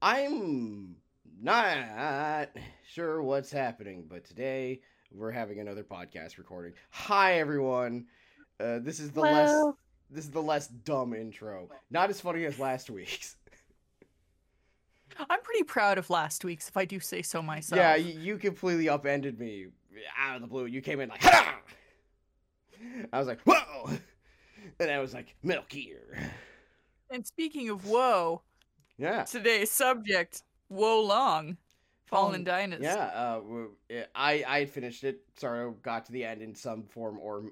I'm not sure what's happening, but today we're having another podcast recording. Hi everyone. Uh, this is the less this is the less dumb intro. Not as funny as last week's. I'm pretty proud of last week's, if I do say so myself. Yeah, you, completely upended me out of the blue. You came in like, ha! I was like, whoa! And I was like, Metal Gear. And speaking of woe, Yeah. today's subject, Wo Long, Fallen Dynasty. Yeah, uh, I I finished it. Sorry, got to the end in some form or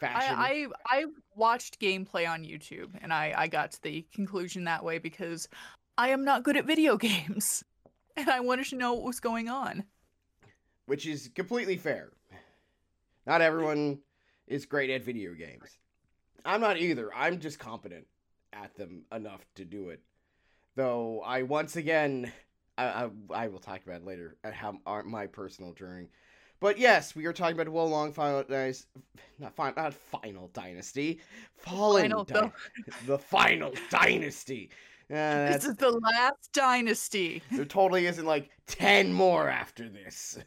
fashion. I, I I watched gameplay on YouTube and I, I got to the conclusion that way because I am not good at video games. And I wanted to know what was going on. which is completely fair. Not everyone is great at video games. I'm not either. I'm just competent at them enough to do it. Though I once again, I I, I will talk about it later how my personal journey. But yes, we are talking about Wo Long Final Dynasty, not final, not Final Dynasty, Fallen Final, though. the Final Dynasty. Uh, This is the last dynasty. there totally isn't like ten more after this.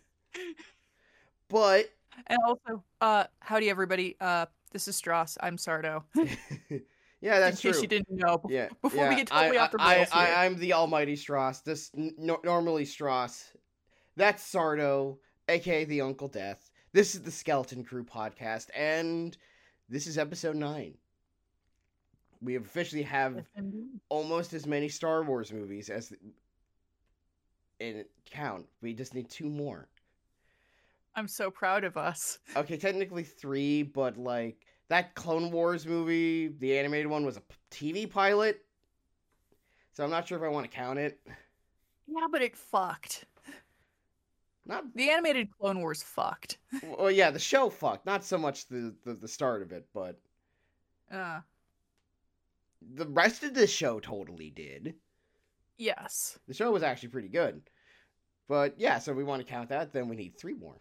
But And also, uh, howdy everybody. Uh, this is Stross. I'm Sardo. yeah, that's In case true. you didn't know. Yeah. before we yeah, get totally I, off the rails I, here. I, am the almighty Stross. This no, normally Stross. That's Sardo, aka the Uncle Death. This is the Skeleton Crew podcast, and this is episode nine. We officially have almost as many Star Wars movies as in count. We just need two more. I'm so proud of us. Okay, technically three, but like that Clone Wars movie, the animated one, was a TV pilot. So I'm not sure if I want to count it. Yeah, but it fucked. Not The animated Clone Wars fucked. well, yeah, the show fucked. Not so much the, the the start of it, but Uh, the rest of the show totally did. yes. The show was actually pretty good. But yeah, so we want to count that. Then we need three more.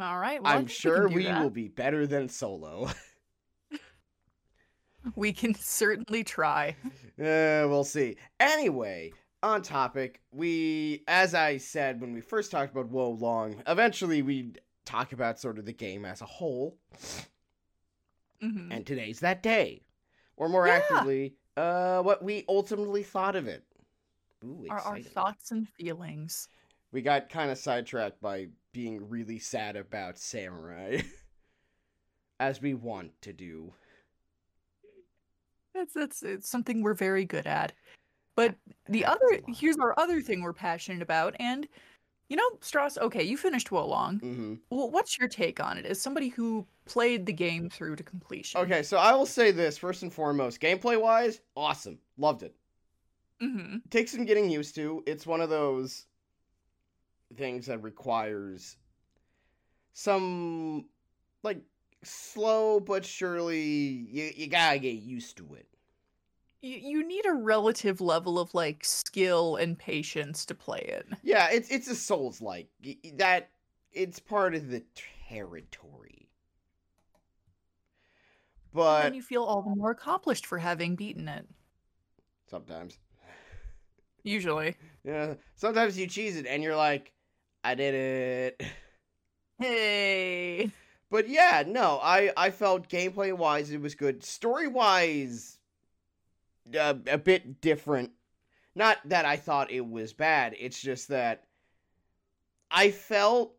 All right. Well, I'm sure we, we will be better than Solo. We can certainly try. Uh, we'll see. Anyway, on topic, we, as I said when we first talked about Wo Long, eventually we'd talk about sort of the game as a whole, Mhm. and today's that day. Or more Yeah. accurately, uh, what we ultimately thought of it. Ooh, Our, our thoughts and feelings. We got kind of sidetracked by being really sad about Samurai, as we want to do. That's that's it's something we're very good at. But the other here's our other thing we're passionate about, and you know, Stross. Okay, you finished Wo Long. hmm Well, what's your take on it as somebody who played the game through to completion? Okay, so I will say this first and foremost: gameplay wise, awesome, loved it. Mm-hmm. takes some getting used to. It's one of those things that requires some like slow but surely you, you gotta get used to it. You, you need a relative level of like skill and patience to play it. Yeah, it's it's a Souls like that. It's part of the territory, and but then you feel all the more accomplished for having beaten it. sometimes, Usually. yeah, sometimes you cheese it and you're like, I did it. Hey. But yeah, no, I I felt gameplay wise it was good. Story wise, uh, a bit different. Not that I thought it was bad. It's just that I felt.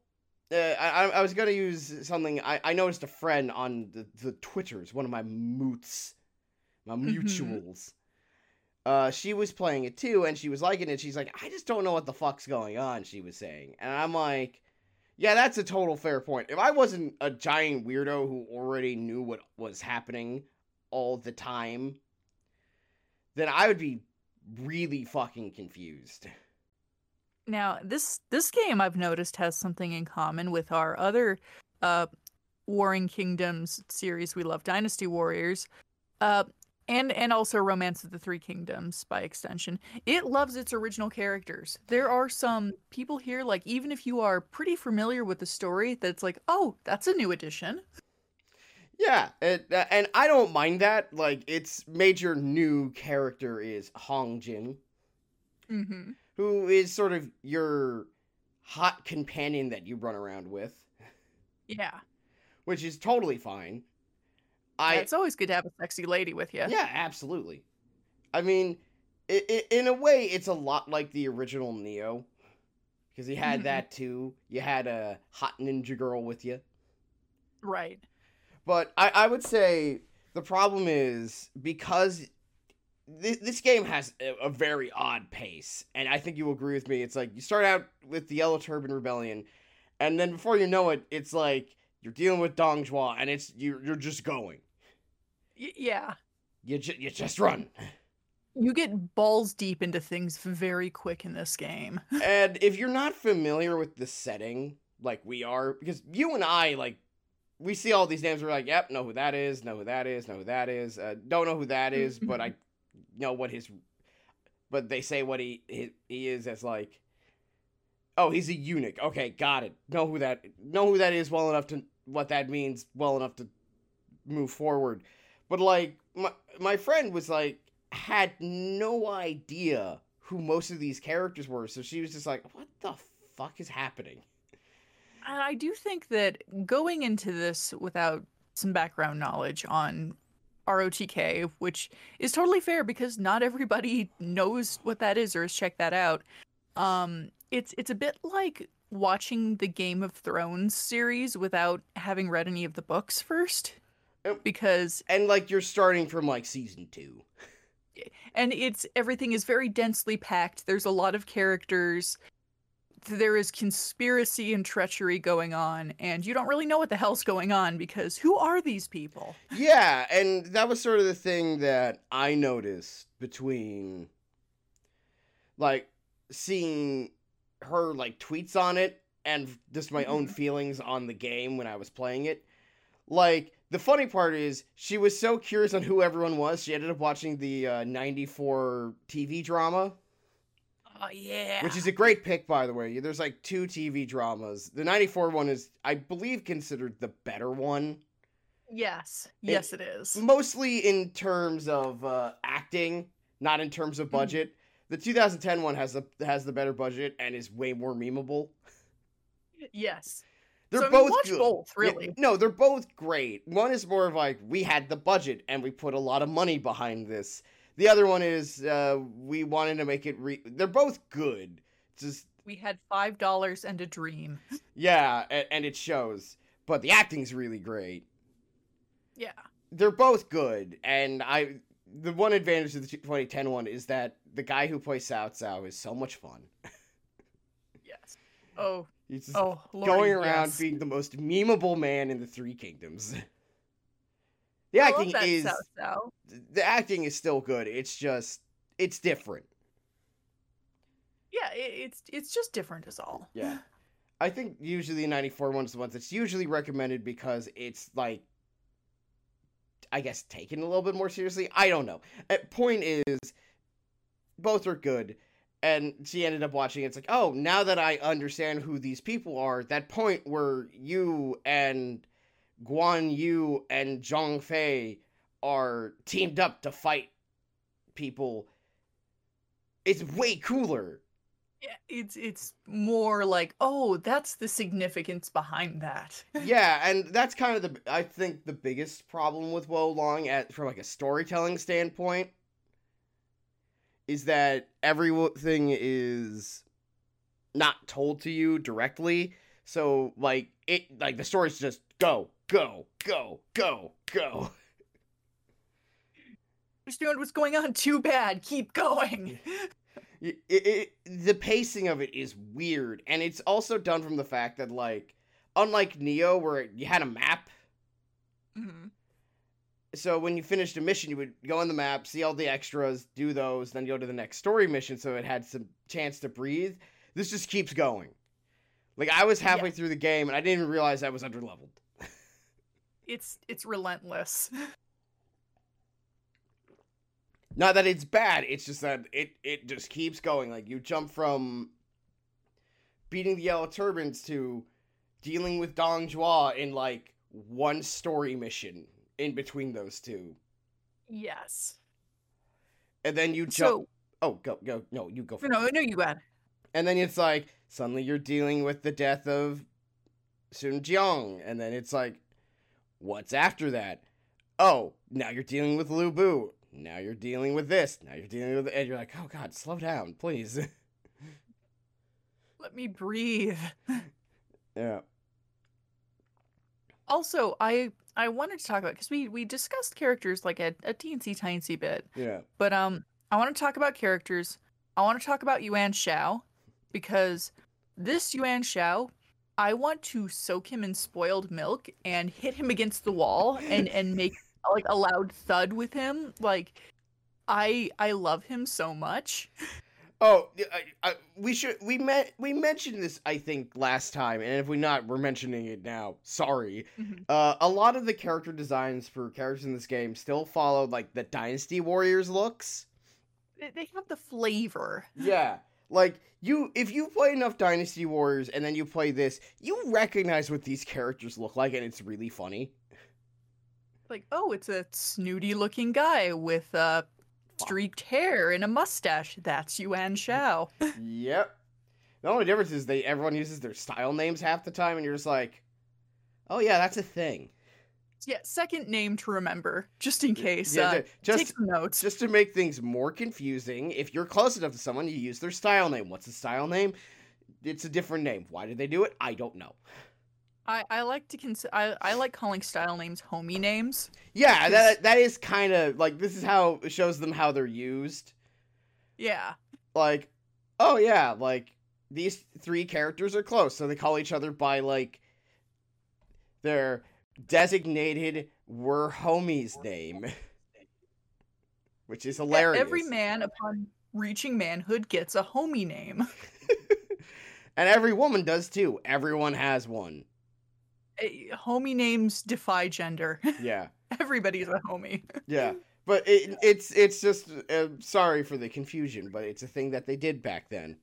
Uh, I I was gonna use something. I I noticed a friend on the the Twitters, one of my moots, my Mhm. mutuals. Uh, she was playing it too, and she was liking it. She's like, I just don't know what the fuck's going on. She was saying, and I'm like, yeah, that's a total fair point. If I wasn't a giant weirdo who already knew what was happening all the time, then I would be really fucking confused. Now, this this game I've noticed has something in common with our other uh Warring Kingdoms series we love, Dynasty Warriors. Uh and and also Romance of the Three Kingdoms by extension. It loves its original characters. There are some people here like even if you are pretty familiar with the story that's like, "Oh, that's a new addition." Yeah, it, uh, and I don't mind that. Like, its major new character is Hong Jing. Mm-hmm. who is sort of your hot companion that you run around with, Yeah. which is totally fine. Yeah, I it's always good to have a sexy lady with you. yeah, absolutely. I mean, i i in a way, it's a lot like the original Nioh, because you had Mhm. that too. You had a hot ninja girl with you, Right. but I, I would say the problem is because this, this game has a, a very odd pace, and I think you will agree with me. It's like you start out with the Yellow Turban Rebellion, and then before you know it, it's like you're dealing with Dong Zhuo, and it's you're you're just going. Y- yeah. You ju- you just run. You get balls deep into things very quick in this game. and if you're not familiar with the setting, like we are, because you and I, like, we see all these names, we're like, yep, know who that is, know who that is, know who that is. Uh, don't know who that is, but I know what his. But they say what he he, he is as like. Oh, he's a eunuch. Okay, got it. Know who that know who that is well enough to what that means well enough to move forward. But like my my friend was like had no idea who most of these characters were, so she was just like, "What the fuck is happening?" And I do think that going into this without some background knowledge on ROTK, which is totally fair because not everybody knows what that is or has checked that out. Um, it's it's a bit like watching the Game of Thrones series without having read any of the books first. Because And like you're starting from like season two. and it's everything is very densely packed. There's a lot of characters. There is conspiracy and treachery going on, and you don't really know what the hell's going on because who are these people? Yeah, and that was sort of the thing that I noticed between like seeing her like tweets on it and just my own Mhm. feelings on the game when I was playing it. Like the funny part is she was so curious on who everyone was, she ended up watching the uh, 94 TV drama, Oh yeah. which is a great pick by the way. There's like two TV dramas. The 94 one is I believe considered the better one. yes, yes, it is. mostly in terms of uh, acting, not in terms of budget. The 2010 one has the has the better budget and is way more memeable. Yes, They're So, I mean, both watch good. both, Yeah, really. no, they're both great. One is more of like we had the budget and we put a lot of money behind this. The other one is uh, we wanted to make it. Re- they're both good. Just we had five dollars and a dream. yeah, and, and it shows. But the acting's really great. Yeah, they're both good, and I the one advantage of the 2010 one is that the guy who plays Cao Cao is so much fun. yes. Oh, He's just oh, going around yes. being the most memeable man in the Three Kingdoms. the I acting is Cao. the acting is still good. It's just it's different. Yeah, it, it's it's just different as all. Yeah. I think usually the 94 one's the one that's usually recommended because it's like I guess taken a little bit more seriously. I don't know. Uh, point is both are good. And she ended up watching it. It's like, oh, now that I understand who these people are, that point where you and Guan Yu and Zhang Fei are teamed up to fight people, it's way cooler. Yeah, it's it's more like, oh, that's the significance behind that. yeah, and that's kind of the I think the biggest problem with Wo Long at from like a storytelling standpoint is that everything is not told to you directly. So like it like the story's just go, go, go, go, go. Understand what's going on? Too bad. Keep going. It, it, it, the pacing of it is weird, and it's also done from the fact that like unlike Nioh where you had a map Mhm. So when you finished a mission, you would go on the map, see all the extras, do those, then go to the next story mission so it had some chance to breathe. This just keeps going. Like I was halfway through the game and I didn't even realize I was underleveled. It's it's relentless. Not that it's bad, it's just that it it just keeps going. Like you jump from beating the yellow turbans to dealing with Dong Zhuo in like one story mission in between those two. Yes. And then you jump So oh, go go no, you go. No, no, you got. it. And then it's like suddenly you're dealing with the death of Sun Jian, and then it's like, what's after that? Oh, now you're dealing with Lu Bu. Now you're dealing with this. Now you're dealing with, and you're like, oh god, slow down, please. Let me breathe. yeah. Also, I I wanted to talk about because we we discussed characters like a, a teensy tiny bit, Yeah. but um, I want to talk about characters. I want to talk about Yuan Shao because this Yuan Shao, I want to soak him in spoiled milk and hit him against the wall and and make like a loud thud with him. Like, I I love him so much. Oh, I, I, we should we met we mentioned this I think last time, and if we not, we're mentioning it now. Sorry. Mhm. Uh, a lot of the character designs for characters in this game still follow like the Dynasty Warriors looks. They- They have the flavor. Yeah, like you if you play enough Dynasty Warriors and then you play this, you recognize what these characters look like, and it's really funny. Like, oh, it's a snooty looking guy with uh streaked hair and a mustache. That's Yuan Shao. yep. The only difference is they everyone uses their style names half the time, and you're just like, oh yeah, that's a thing. yeah, second name to remember, just in case. Yeah, uh, just take some notes. just to make things more confusing, if you're close enough to someone, you use their style name. What's the style name? It's a different name. Why did they do it? I don't know. I, I like to cons- I, I like calling style names homie names. Yeah, that that is kind of like this is how it shows them how they're used. Yeah. Like, oh yeah, like these three characters are close, so they call each other by like their designated "we're homies" name, which is hilarious. Every man upon reaching manhood gets a homie name. and every woman does too. Everyone has one. Eh, homie names defy gender. Yeah. Everybody's a homie. Yeah, but it, it's it's just uh, sorry for the confusion, but it's a thing that they did back then.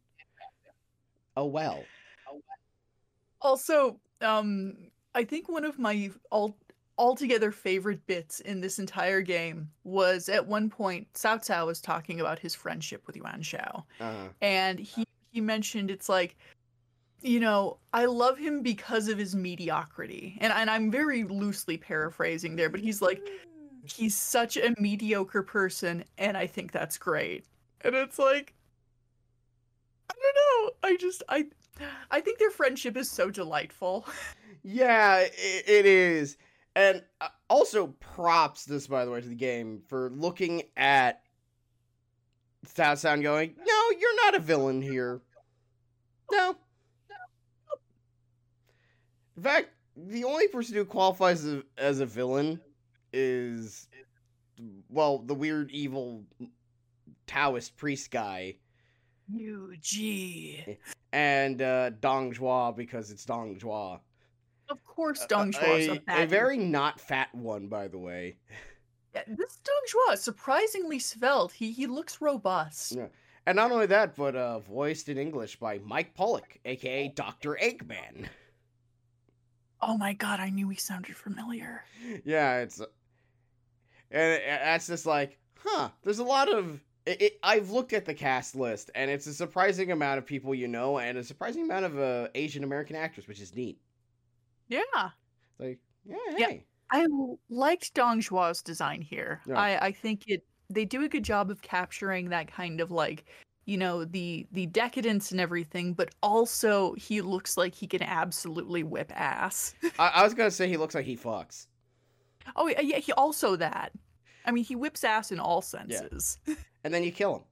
Oh well. Also, um, I think one of my all altogether favorite bits in this entire game was at one point Cao Cao was talking about his friendship with Yuan Shao, Uh, and he he mentioned it's like, you know, I love him because of his mediocrity, and and I'm very loosely paraphrasing there, but he's like, he's such a mediocre person, and I think that's great, and it's like. I don't know. I just I I think their friendship is so delightful. yeah, it, it is, and uh, also props this by the way to the game for looking at South Sound going. No, you're not a villain here. No. In fact, the only person who qualifies as a, as a villain is, well, the weird evil Taoist priest guy. Yu Ji. and uh, Dong Zhuo because it's Dong Zhuo. Of course, Dong Zhuo is a, a, a very not fat one, by the way. Yeah, this Dong Zhuo is surprisingly svelte. He he looks robust. Yeah. And not only that, but uh, voiced in English by Mike Pollock, aka Doctor Eggman. Oh my god, I knew he sounded familiar. yeah, it's, uh, and it- that's just like, huh? There's a lot of. It, it, I've looked at the cast list, and it's a surprising amount of people you know, and a surprising amount of uh, Asian American actors, which is neat. Yeah. Like, yeah, Yeah. hey. I l- liked Dong Zhuo's design here. Yeah. I, I think it they do a good job of capturing that kind of like, you know, the the decadence and everything, but also he looks like he can absolutely whip ass. I, I was gonna say he looks like he fucks. Oh yeah, he also that. I mean, he whips ass in all senses. yeah. and then you kill him.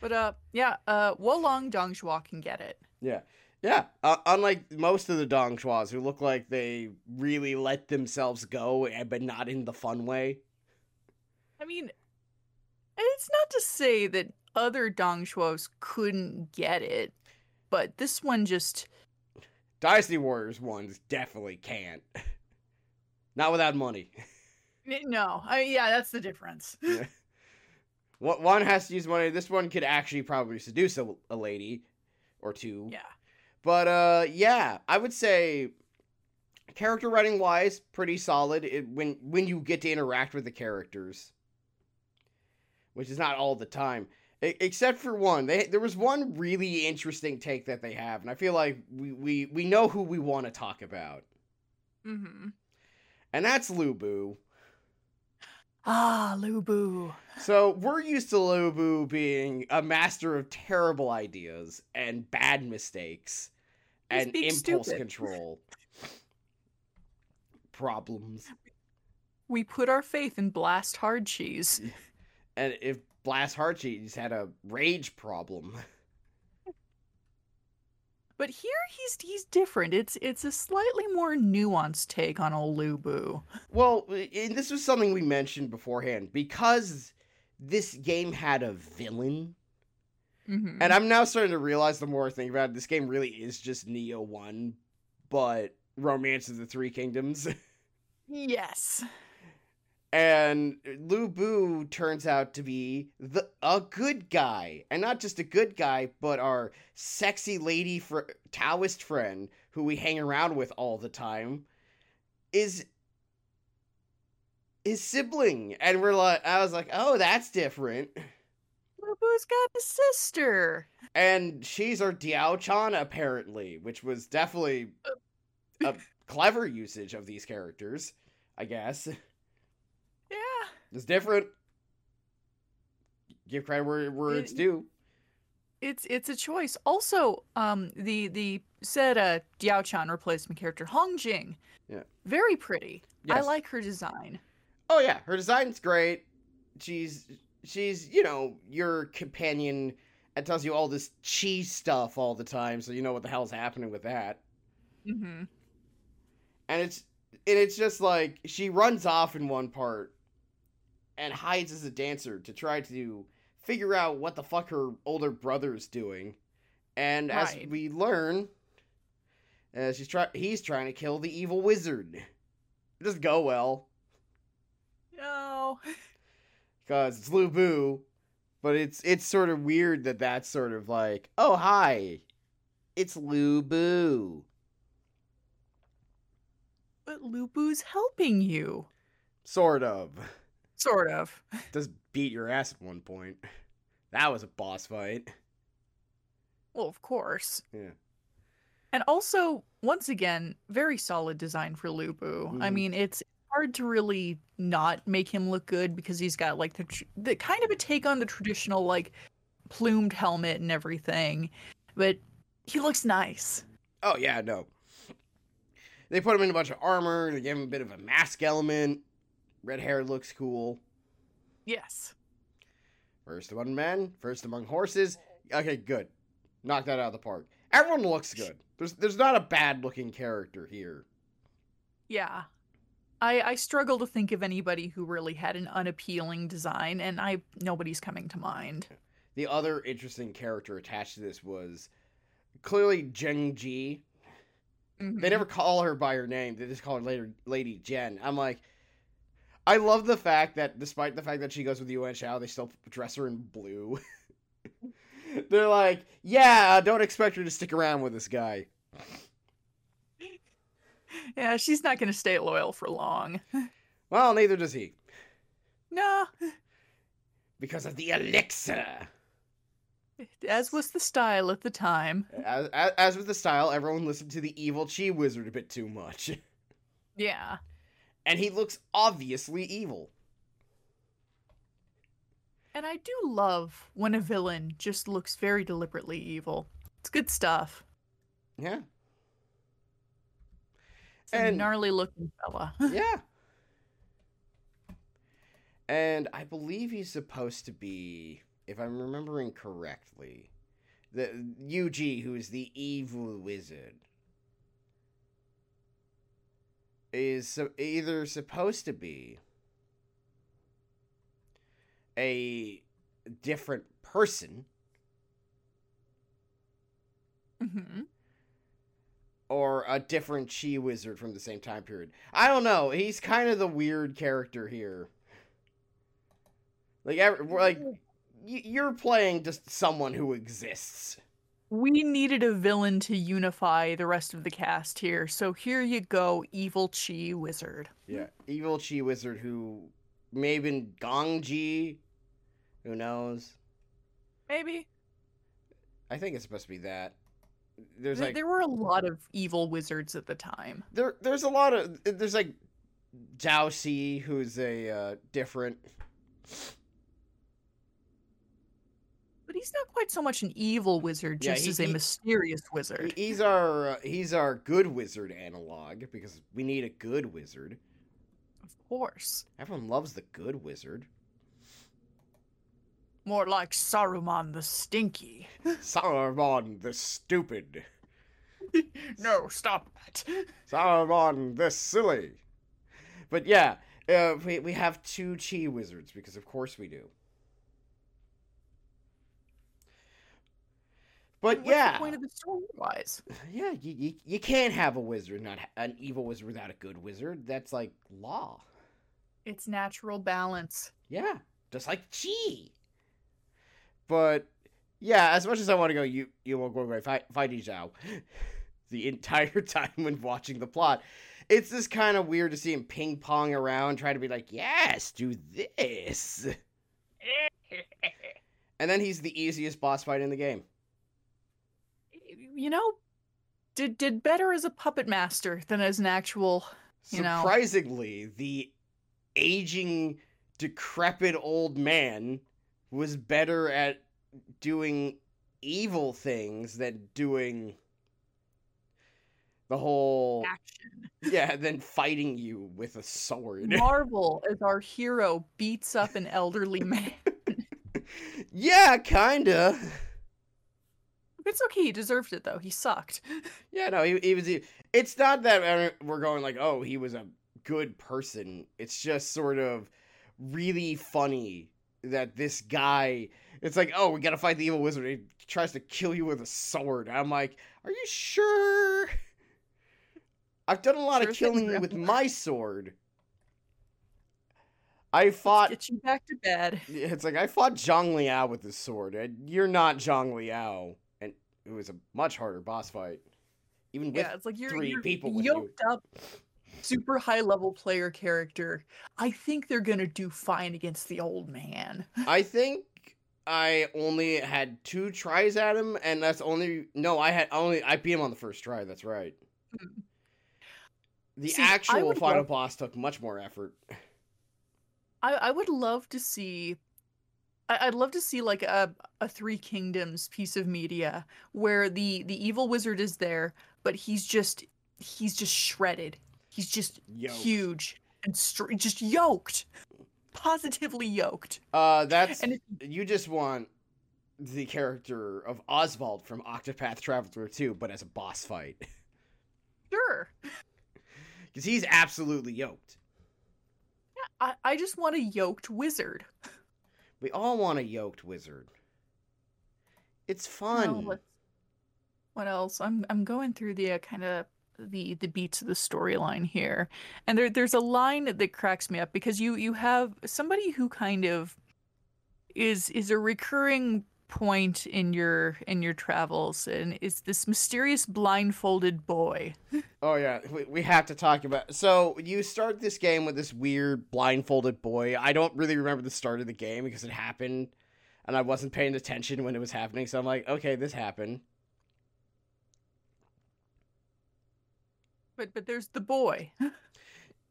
But uh, yeah, uh, Wo Long Dong Zhuo can get it. Yeah. Yeah. Uh, unlike most of the Dong Zhuos who look like they really let themselves go, eh, but not in the fun way. I mean, it's not to say that other Dong Zhuos couldn't get it, but this one just Dynasty Warriors ones definitely can't. not without money. no. I yeah, that's the difference. Yeah. One one has to use money. This one could actually probably seduce a, a lady or two. yeah. But uh yeah, I would say character writing wise, pretty solid it, when when you get to interact with the characters. Which is not all the time. E- Except for one, they there was one really interesting take that they have, and I feel like we we, we know who we want to talk about, Mm-hmm. and that's Lu Bu. Ah, Lu Bu. So we're used to Lu Bu being a master of terrible ideas and bad mistakes He's and impulse stupid. control problems. We put our faith in Blast Hardcheese. And if Blast Hardcheese had a rage problem, But here he's he's different. It's it's a slightly more nuanced take on old Lu Bu. well, and this was something we mentioned beforehand because this game had a villain. Mm-hmm. And I'm now starting to realize the more I think about it, this game really is just Nioh 1, but Romance of the Three Kingdoms. yes. And Lu Bu turns out to be the a good guy, and not just a good guy, but our sexy lady fr- Taoist friend who we hang around with all the time is his sibling, and we're like, I was like, oh, that's different, Lu Bu's got a sister. and she's our Diao Chan apparently, which was definitely a clever usage of these characters, I guess. It's different. Give credit where, where it's due. It's it's a choice. Also, um, the the said uh Diao Chan replacement character Hong Jing. Yeah. Very pretty. I like her design. Oh yeah, her design's great. She's she's you know your companion and tells you all this cheese stuff all the time, so you know what the hell's happening with that. Mm-hmm. And it's and it's just like she runs off in one part and hides as a dancer to try to figure out what the fuck her older brother's doing. And as we learn, uh, she's try he's trying to kill the evil wizard. It doesn't go well No. because it's Lu Bu, but it's it's sort of weird that that's sort of like, oh hi, it's Lu Bu. But Lu Bu's helping you. Sort of. Sort of. Does beat your ass at one point. That was a boss fight. Well, of course. Yeah. And also, once again, very solid design for Lu Bu. I Mhm. mean, it's hard to really not make him look good because he's got like the tr- the kind of a take on the traditional like plumed helmet and everything, but he looks nice. Oh yeah, no. They put him in a bunch of armor. They gave him a bit of a mask element. Red hair looks cool. Yes. First among men, first among horses. Okay, good. Knock that out of the park. Everyone looks good. There's there's not a bad looking character here. Yeah. I I struggle to think of anybody who really had an unappealing design, and I nobody's coming to mind. The other interesting character attached to this was clearly Zhen Ji. They Mhm. never call her by her name. They just call her later Lady Zhen. I'm like, I love the fact that despite the fact that she goes with Yuan Shao, they still dress her in blue. They're like, yeah, uh, don't expect her to stick around with this guy. Yeah, she's not going to stay loyal for long. Well, neither does he. No, Because of the elixir. as was the style at the time. As, as, as with the style, everyone listened to the evil Chi wizard a bit too much. Yeah. And he looks obviously evil. And I do love when a villain just looks very deliberately evil. It's good stuff. Yeah. It's a And- gnarly looking fella. Yeah. And I believe he's supposed to be, if I'm remembering correctly, the Yu Ji, who is the evil wizard, is so, either supposed to be a different person hmm or a different chi wizard from the same time period. I don't know. He's kind of the weird character here. Like, every, like you're playing just someone who exists. We needed a villain to unify the rest of the cast here, so here you go, evil chi wizard. Yeah, evil chi wizard who may have been Gongji, Who knows? Maybe. I think it's supposed to be that. There's There, like there were a lot of evil wizards at the time. there there's a lot of there's like Zuo Ci who's a uh, different he's not quite so much an evil wizard, Yeah, just he- as a he- mysterious wizard. he- he's our uh, he's our good wizard analog because we need a good wizard. of course. Everyone loves the good wizard. More like Saruman the Stinky. Saruman the stupid. no, stop that. Saruman the silly. But yeah, uh, we we have two chi wizards because of course we do. But What's yeah, the point of the story wise? yeah, you, you you can't have a wizard, not an evil wizard without a good wizard. That's like law. It's natural balance. Yeah, just like chi. But yeah, as much as I want to go, you you won't go away fight fighting Zhao. The entire time when watching the plot, it's just kind of weird to see him ping pong around, trying to be like, "Yes, do this," and then he's the easiest boss fight in the game. You know, did did better as a puppet master than as an actual. You know. Surprisingly, the aging, decrepit old man was better at doing evil things than doing the whole action. yeah, than fighting you with a sword. Marvel as our hero beats up an elderly man. yeah, kinda. It's okay, he deserved it though. He sucked. Yeah, no, he, he was. He, It's not that we're going like, oh, he was a good person. It's just sort of really funny that this guy. It's like, oh, we gotta fight the evil wizard. He tries to kill you with a sword. I'm like, are you sure? I've done a lot Sure of killing with my sword. I fought. Get you back to bed. It's like I fought Zhang Liao with this sword. You're not Zhang Liao, it was a much harder boss fight, even with yeah, it's like you're, three you're people with you. yoked up, super high level player character. I think they're gonna do fine against the old man. I think I only had two tries at him, and that's only no. I had only I beat him on the first try. That's right. The See, actual final love- boss took much more effort. I, I would love to see. I, I'd love to see like a a Three Kingdoms piece of media where the the evil wizard is there, but he's just he's just shredded. He's just Yoked. huge and str- just yoked, positively yoked. Uh, that's And you just want the character of Osvald from Octopath Traveler 2, but as a boss fight, Sure. because he's absolutely yoked. I, I just want a yoked wizard. We all want a yoked wizard. It's fun. let's- What else? I'm I'm going through the uh, kind of the the beats of the storyline here, and there there's a line that cracks me up because you you have somebody who kind of is is a recurring point in your in your travels, and it's this mysterious blindfolded boy. Oh yeah, we, we have to talk about. So you start this game with this weird blindfolded boy. I don't really remember the start of the game because it happened, and I wasn't paying attention when it was happening. So I'm like, okay, this happened. But but there's the boy.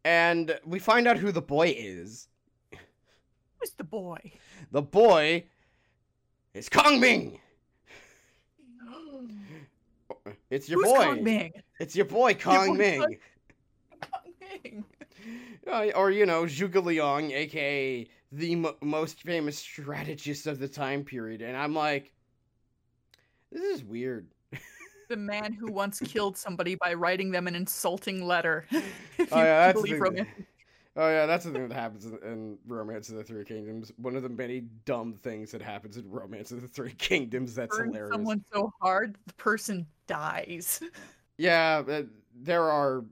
And we find out who the boy is. Who's the boy? The boy is Kong Ming. It's your Who's boy. Kong Ming? It's your boy Kong boy, Ming. Kong- Ming. Uh, or you know Zhuge Liang, aka the mo most famous strategist of the time period, and I'm like, this is weird. The man who once killed somebody by writing them an insulting letter. if Oh you yeah, that's the believe thing. romance. Oh yeah, that's the thing that happens in, in Romance of the Three Kingdoms. One of the many dumb things that happens in Romance of the Three Kingdoms. That's burn hilarious. someone so hard the person dies. Yeah, uh, there are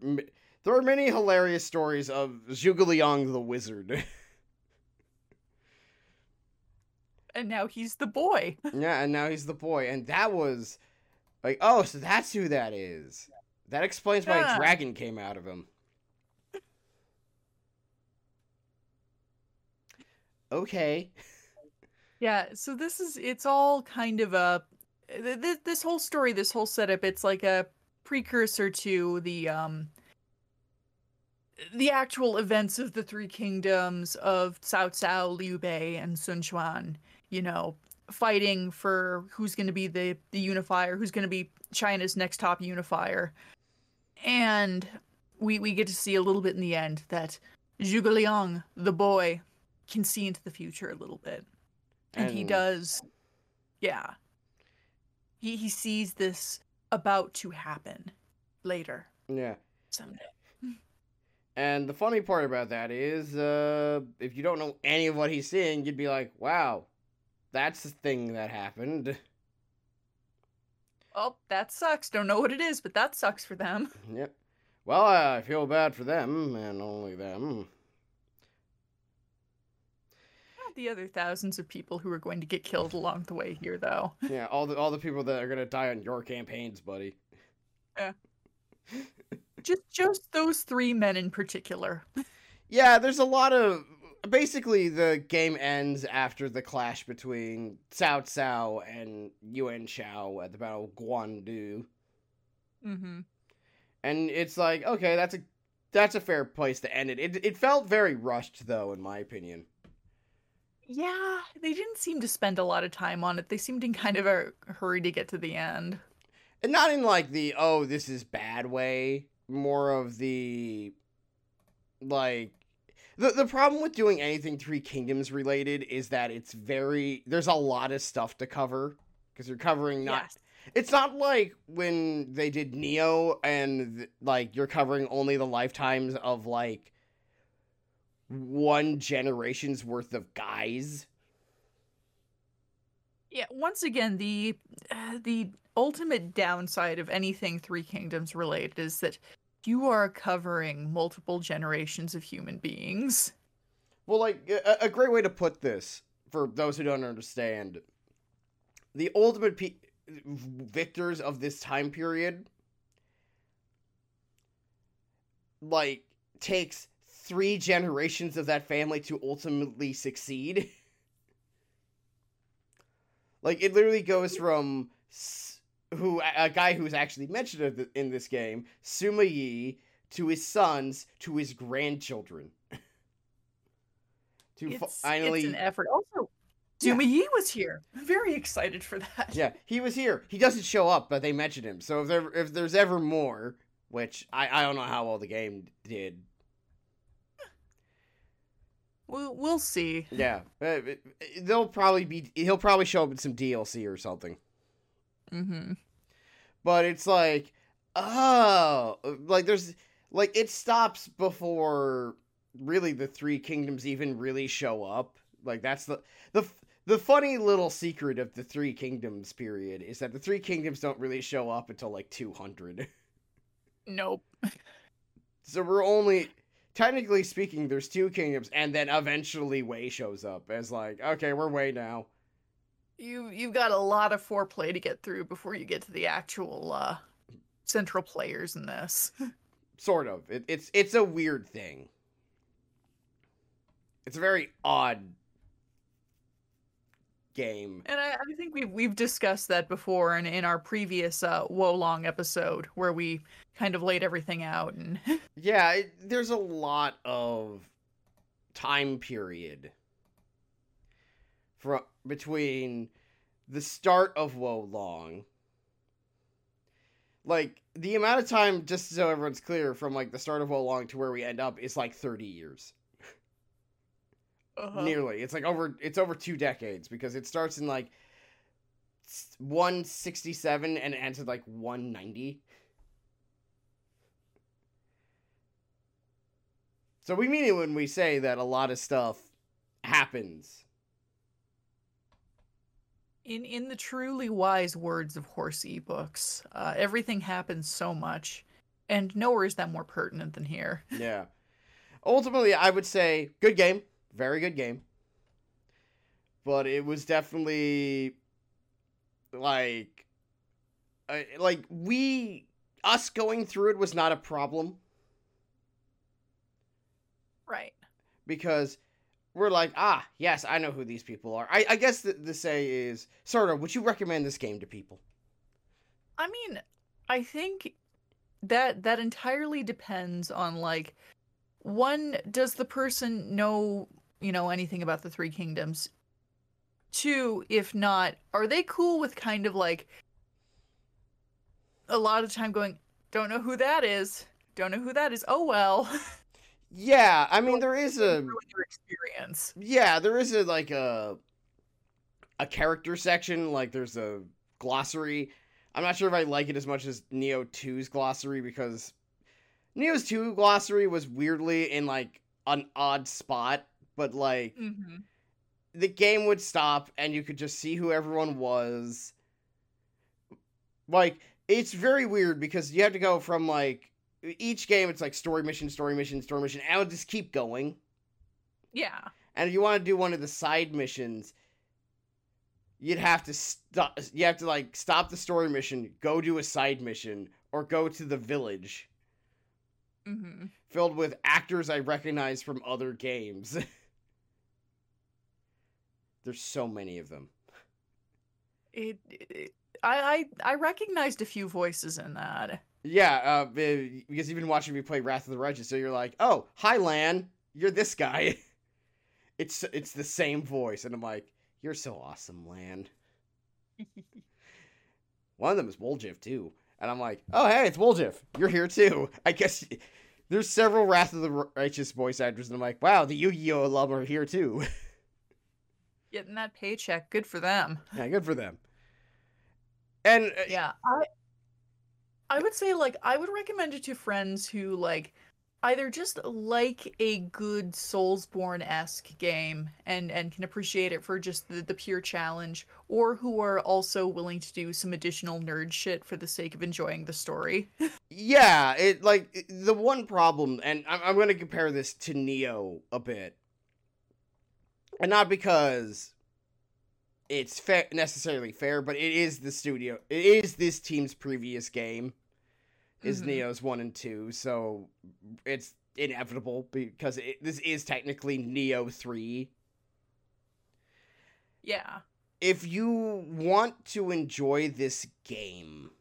there are many hilarious stories of Zhuge Liang the wizard. and now he's the boy. yeah, and now he's the boy, and that was like, oh, so that's who that is. That explains why a dragon came out of him. Okay. Yeah, so this is it's all kind of a this, this whole story, this whole setup, it's like a precursor to the um the actual events of the three kingdoms of Cao Cao, Liu Bei, and Sun Quan, you know, fighting for who's going to be the the unifier, who's going to be China's next top unifier. And we we get to see a little bit in the end that Zhuge Liang, the boy, can see into the future a little bit. And, he does yeah. He he sees this about to happen later Yeah. someday. And the funny part about that is, uh, if you don't know any of what he's seeing, you'd be like, wow, that's the thing that happened. Oh, that sucks. Don't know what it is, but that sucks for them. Yep. Well, I feel bad for them, and only them. The other thousands of people who are going to get killed along the way here, though. Yeah, all the all the people that are gonna die on your campaigns, buddy. Yeah. just just those three men in particular. Yeah, there's a lot of basically the game ends after the clash between Cao Cao and Yuan Shao at the Battle of Guandu. Mm-hmm. And it's like, okay, that's a that's a fair place to end it. It it felt very rushed though, in my opinion. Yeah, they didn't seem to spend a lot of time on it. They seemed in kind of a hurry to get to the end. And not in like the oh, this is bad way, more of the like the the problem with doing anything Three Kingdoms related is that it's very there's a lot of stuff to cover because you're covering not yes. It's not like when they did Nioh and like you're covering only the lifetimes of like one generation's worth of guys. Yeah, once again, the uh, the ultimate downside of anything Three Kingdoms related is that you are covering multiple generations of human beings. Well, like a, a great way to put this for those who don't understand, the ultimate pe- victors of this time period like takes three generations of that family to ultimately succeed. like it literally goes from who a guy who's actually mentioned in this game, Sima Yi, to his sons, to his grandchildren. to It's, finally, it's an effort. Also, Yeah. Yi was here. I'm very excited for that. yeah, he was here. He doesn't show up, but they mentioned him. So if there if there's ever more, which I I don't know how well the game did. We'll, we'll see. Yeah, uh, they'll probably be. He'll probably show up in some DLC or something. Mm-hmm. But it's like, oh, like there's like it stops before really the three kingdoms even really show up. Like that's the the the funny little secret of the three kingdoms period is that the three kingdoms don't really show up until like 200. Nope. So we're only technically speaking, there's two kingdoms, and then eventually Wei shows up as like, okay, we're Wei now. You you've got a lot of foreplay to get through before you get to the actual uh, central players in this. Sort of. It, it's it's a weird thing. It's a very odd game. And I, I think we've we've discussed that before in, in our previous uh, Wo Long episode where we kind of laid everything out and Yeah, it, there's a lot of time period from between the start of Wo Long. Like the amount of time, just so everyone's clear, from like the start of Wo Long to where we end up is like thirty years. Uh, Nearly, it's like over. It's over two decades because it starts in like one sixty seven and ends at like one ninety. So we mean it when we say that a lot of stuff happens. in in the truly wise words of Horse ebooks, uh, everything happens so much, and nowhere is that more pertinent than here. Yeah. Ultimately, I would say good game, very good game. But it was definitely like uh, like we us going through it was not a problem Right. because we're like, ah, yes, I know who these people are. I, I guess the, the say is sort of. Would you recommend this game to people? I mean, I think that that entirely depends on like one does the person know, you know, anything about the three kingdoms? Two, if not, are they cool with kind of like a lot of time going, don't know who that is. Don't know who that is. Oh well. Yeah, I mean there is a your experience. yeah, there is a like a a character section, like there's a glossary. I'm not sure if I like it as much as Nioh 2's glossary because Nioh's 2 glossary was weirdly in like an odd spot, but like hmm the game would stop and you could just see who everyone was. Like, it's very weird because you have to go from like each game, it's like story mission, story mission, story mission, and it would just keep going. Yeah. And if you want to do one of the side missions, you'd have to stop. You have to like stop the story mission, go do a side mission, or go to the village hmm filled with actors I recognize from other games. There's so many of them. It, it I, I I recognized a few voices in that. Yeah, uh, because you've been watching me play Wrath of the Righteous, so you're like, oh, hi, Lann, you're this guy. It's it's the same voice, and I'm like, you're so awesome, Lann. One of them is Woljif too, and I'm like, oh, hey, it's Woljif. You're here too. I guess there's several Wrath of the Righteous voice actors, and I'm like, wow, the Yu-Gi-Oh alum are here too. Getting that paycheck, good for them. yeah, good for them. And uh, Yeah, I I would say like I would recommend it to friends who like either just like a good Soulsborne-esque game and and can appreciate it for just the, the pure challenge, or who are also willing to do some additional nerd shit for the sake of enjoying the story. Yeah, it like the one problem, and I'm, I'm going to compare this to Nioh a bit, and not because it's fa- necessarily fair, but it is the studio, it is this team's previous game, is Mhm. Nioh's one and two, so it's inevitable because it, this is technically Nioh three. Yeah. If you want to enjoy this game,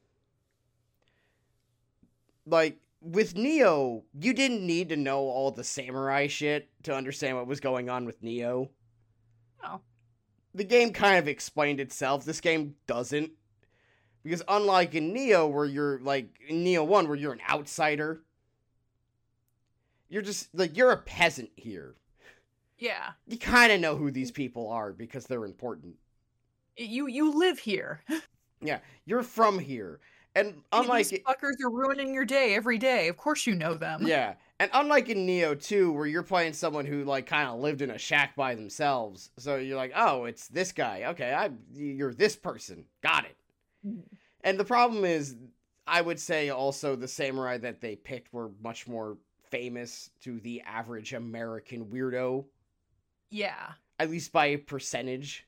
like with Nioh, you didn't need to know all the samurai shit to understand what was going on with Nioh. Oh. The game kind of explained itself. This game doesn't. Because unlike in Nioh, where you're like in Nioh 1, where you're an outsider, you're just like you're a peasant here. Yeah. You kind of know who these people are because they're important. You you live here. Yeah, you're from here. And unlike These fuckers are ruining your day every day. Of course you know them. Yeah. And unlike in Nioh 2, where you're playing someone who like kind of lived in a shack by themselves, so you're like, oh, it's this guy. Okay, I you're this person. Got it. Mhm. And the problem is, I would say also the samurai that they picked were much more famous to the average American weirdo, Yeah. at least by a percentage.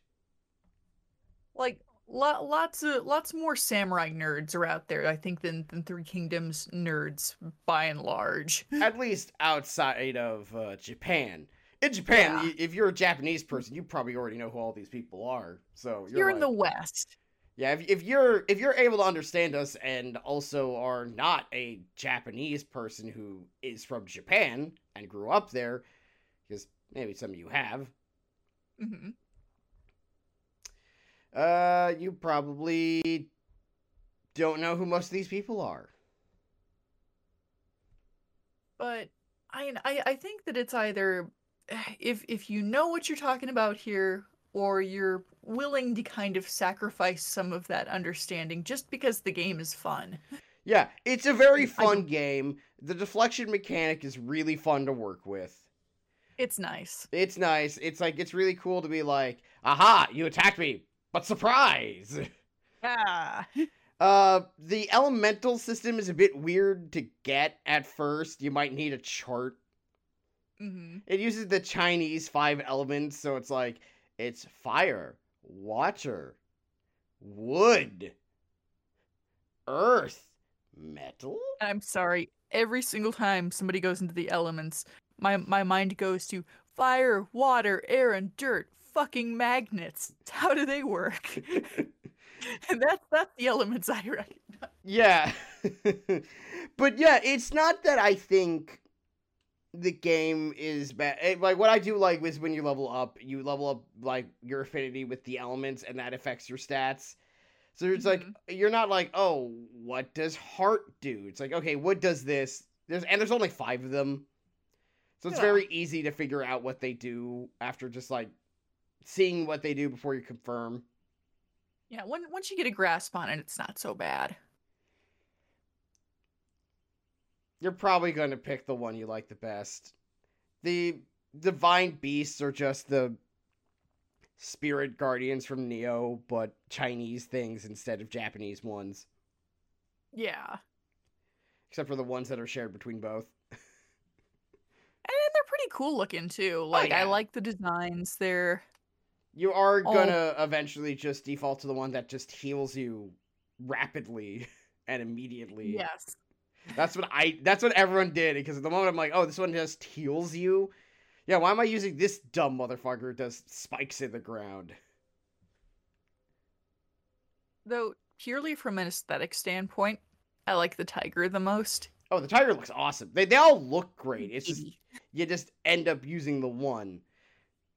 like lo- lots of lots more samurai nerds are out there i think than than three kingdoms nerds by and large at least outside of uh, Japan. In Japan, Yeah. if you're a Japanese person, you probably already know who all these people are. So you're, you're, in the west Yeah, if, if you're if you're able to understand us and also are not a Japanese person who is from Japan and grew up there, because maybe some of you have, hmm uh, you probably don't know who most of these people are. but I, I i think that it's either if if you know what you're talking about here or you're willing to kind of sacrifice some of that understanding just because the game is fun Yeah, it's a very fun don't- game. The deflection mechanic is really fun to work with. it's nice It's nice. It's like it's really cool to be like, "Aha, you attacked me, but surprise!" yeah Uh, the elemental system is a bit weird to get at first. You might need a chart. hmm It uses the Chinese five elements, so it's like it's fire, water, wood, earth, metal. I'm sorry. Every single time somebody goes into the elements, my my mind goes to fire, water, air, and dirt. Fucking magnets. How do they work? and that's that's the elements I recognize. Yeah. but yeah, it's not that I think the game is bad. eh, Like what I do like is when you level up, you level up like your affinity with the elements, and that affects your stats. So it's like you're not like, oh, what does heart do? It's like, okay, what does this? There's and there's only five of them, so it's Yeah. very easy to figure out what they do after just like seeing what they do before you confirm. Yeah, when, once you get a grasp on it, it's not so bad. You're probably going to pick the one you like the best. The divine beasts are just the spirit guardians from Nioh, but Chinese things instead of Japanese ones, Yeah. except for the ones that are shared between both. And they're pretty cool looking too. Oh, like yeah. I like the designs. They're You are Oh. gonna eventually just default to the one that just heals you rapidly and immediately. yes. That's what I that's what everyone did because at the moment I'm like, oh, this one just heals you. Yeah, why am I using this dumb motherfucker who does spikes in the ground? Though purely from an aesthetic standpoint, I like the tiger the most. Oh, the tiger looks awesome. They they all look great. It's just you just end up using the one.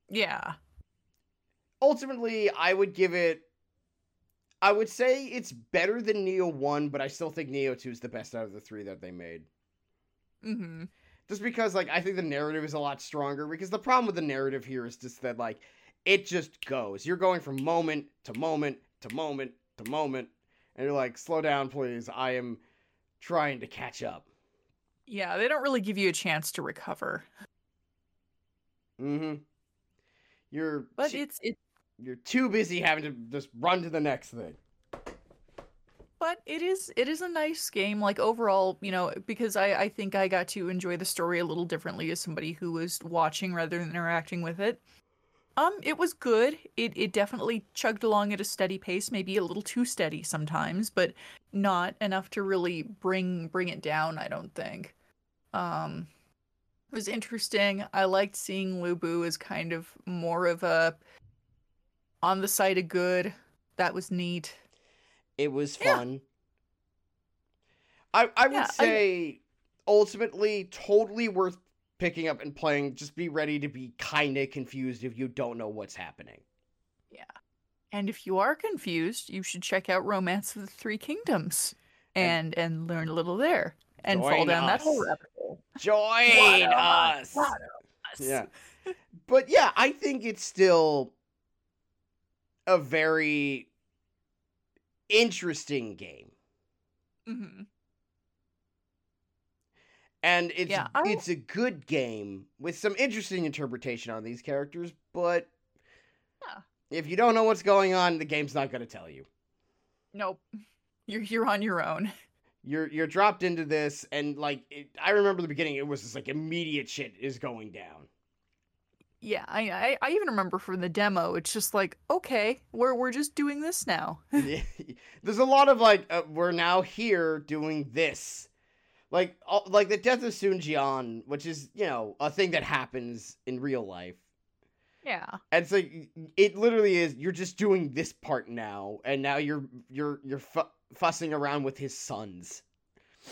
Yeah. Ultimately, I would give it I would say it's better than Nioh 1, but I still think Nioh 2 is the best out of the 3 that they made. Mm-hmm. Just because like I think the narrative is a lot stronger because the problem with the narrative here is just that like it just goes. You're going from moment to moment to moment to moment and you're like, "Slow down, please. I am trying to catch up." Yeah, they don't really give you a chance to recover. Mm-hmm. You're But it's it you're too busy having to just run to the next thing. but it is it is a nice game like overall you know because i i think i got to enjoy the story a little differently as somebody who was watching rather than interacting with it. Um it was good. It it definitely chugged along at a steady pace maybe a little too steady sometimes but not enough to really bring bring it down i don't think. Um it was interesting. I liked seeing Lu Bu as kind of more of a on the side of good that was neat It was Yeah. fun. I I would Yeah, I- say ultimately totally worth picking up and playing. Just be ready to be kind of confused if you don't know what's happening. Yeah. And if you are confused, you should check out Romance of the Three Kingdoms and and learn a little there and fall down that whole rabbit hole. Join us. Us? Yeah. But yeah, I think it's still a very interesting game. hmm And it's Yeah, it's a good game with some interesting interpretation on these characters, but Yeah. if you don't know what's going on, the game's not going to tell you. Nope. You're you're on your own. You're you're dropped into this and like it, I remember the beginning it was just like immediate shit is going down. Yeah, I, I I even remember from the demo. It's just like, okay, we're we're just doing this now. There's a lot of like uh, we're now here doing this. Like all, like the death of Sun Jian, which is, you know, a thing that happens in real life. yeah. And so it literally is. You're just doing this part now, and now you're you're you're fu- fussing around with his sons,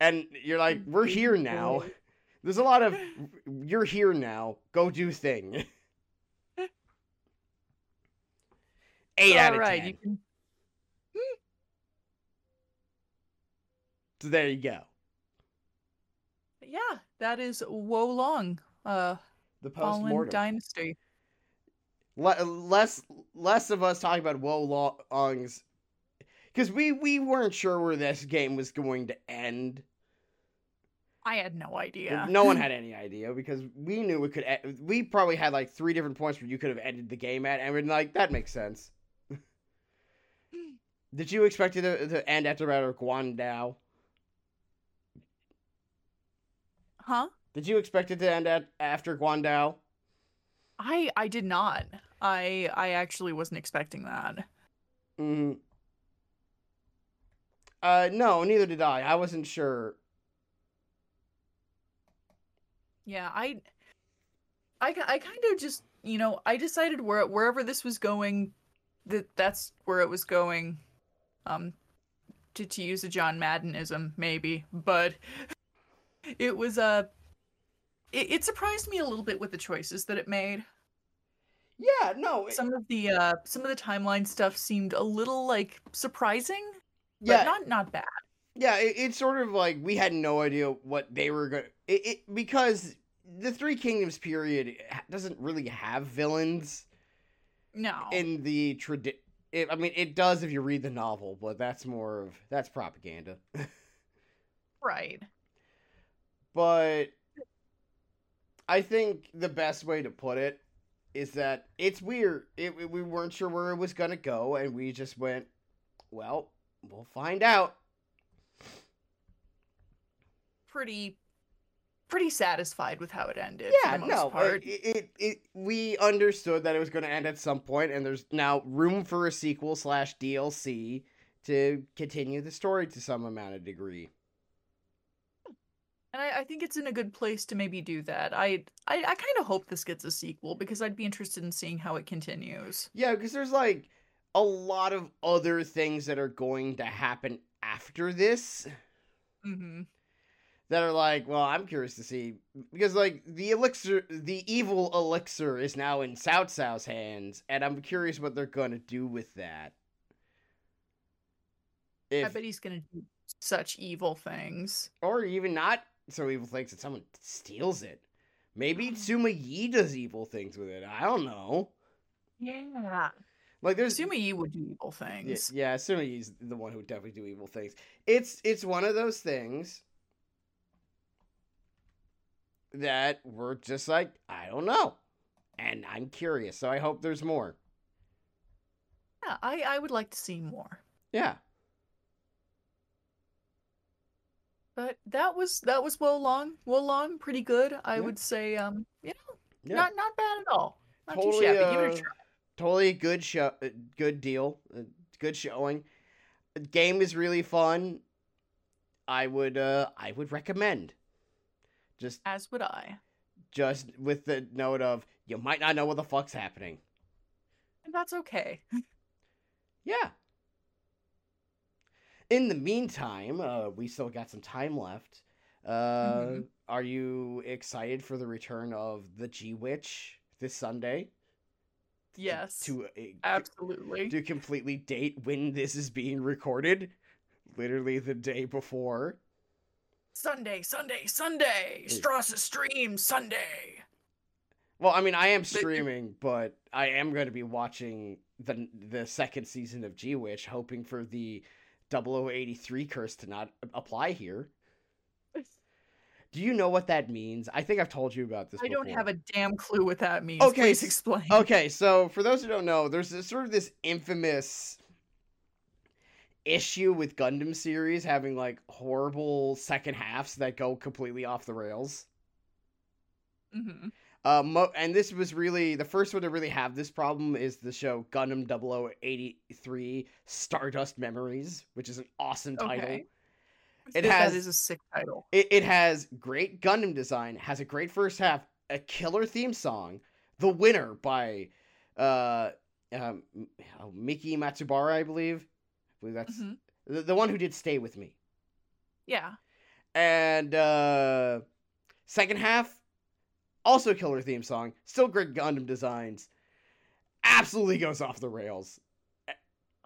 and you're like, "We're here now." There's a lot of "You're here now. Go do thing." Eight out of right, ten. can So there you go. Yeah, that is Wo Long, uh, The post. Dynasty. Le- less less of us talking about Wo Long's because we we weren't sure where this game was going to end. I had no idea. No one had any idea because we knew it could. We probably had like three different points where you could have ended the game at, and we're like, that makes sense. Did you expect it to, to end after Battle of Guandu? Huh? Did you expect it to end at after Guandu? I I did not. I I actually wasn't expecting that. hmm Uh, no, neither did I. I wasn't sure. Yeah, I, I, I kind of just, you know, I decided where wherever this was going, that that's where it was going. Um, to to use a John Maddenism, maybe, but it was a. Uh, it, it surprised me a little bit with the choices that it made. Yeah, no. It, some of the uh some of the timeline stuff seemed a little like surprising, yeah, but not not bad. Yeah, it, it's sort of like we had no idea what they were going it, it because the Three Kingdoms period doesn't really have villains. No. In the tradi I mean, it does if you read the novel, but that's more of that's propaganda. right. But I think the best way to put it is that it's weird. It, we weren't sure where it was gonna go, and we just went, well, we'll find out. Pretty, pretty satisfied with how it ended. Yeah, no, it, it, it we understood that it was going to end at some point, and there's now room for a sequel slash DLC to continue the story to some amount of degree. And I, I, think it's in a good place to maybe do that. I I, I kind of hope this gets a sequel because I'd be interested in seeing how it continues. Yeah, because there's like a lot of other things that are going to happen after this. Mm-hmm. That are like, well, I'm curious to see because like the elixir, the evil elixir is now in Cao Cao's hands, and I'm curious what they're gonna do with that. If, I bet he's gonna do such evil things, or even not so evil things that someone steals it. Maybe Sima Yi does evil things with it. I don't know. Yeah. Like there's Sima Yi would do evil things. Yeah, yeah, Yi's the one who would definitely do evil things. It's it's one of those things that we're just like, I don't know. And I'm curious, so I hope there's more. Yeah, I, I would like to see more. Yeah. But that was that was Wo Long. Wo Long, pretty good. I yeah. would say, um, you know, yeah. not not bad at all. Not totally, too shabby. Uh, Give it a uh, try. Totally good show. Good deal. Good showing. The game is really fun. I would uh I would recommend. Just as would I. Just with the note of you might not know what the fuck's happening. And that's okay. yeah in the meantime, uh, we still got some time left. Uh, mm-hmm. Are you excited for the return of the G Witch this Sunday? Yes. To, to uh, absolutely to completely date when this is being recorded, literally the day before. Sunday, Sunday, Sunday. Stross stream Sunday. Well, I mean, I am streaming, but I am going to be watching the the second season of G Witch, hoping for the 0083 curse to not apply here. Do you know what that means? I think I've told you about this. I before. don't have a damn clue what that means. Okay, Please explain. Okay, so for those who don't know, there's this, sort of this infamous issue with Gundam series having like horrible second halves that go completely off the rails. Mm-hmm. Uh, mo- and this was really the first one to really have this problem is the show Gundam 0083 Stardust Memories, which is an awesome title. Okay. It has that is a sick title. It, it has great Gundam design, has a great first half, a killer theme song, The Winner by uh, um, oh, Miki Matsubara, I believe. Believe that's mm-hmm. the, the one who did Stay With Me. Yeah. And uh, second half, also killer theme song, still great Gundam designs. Absolutely goes off the rails.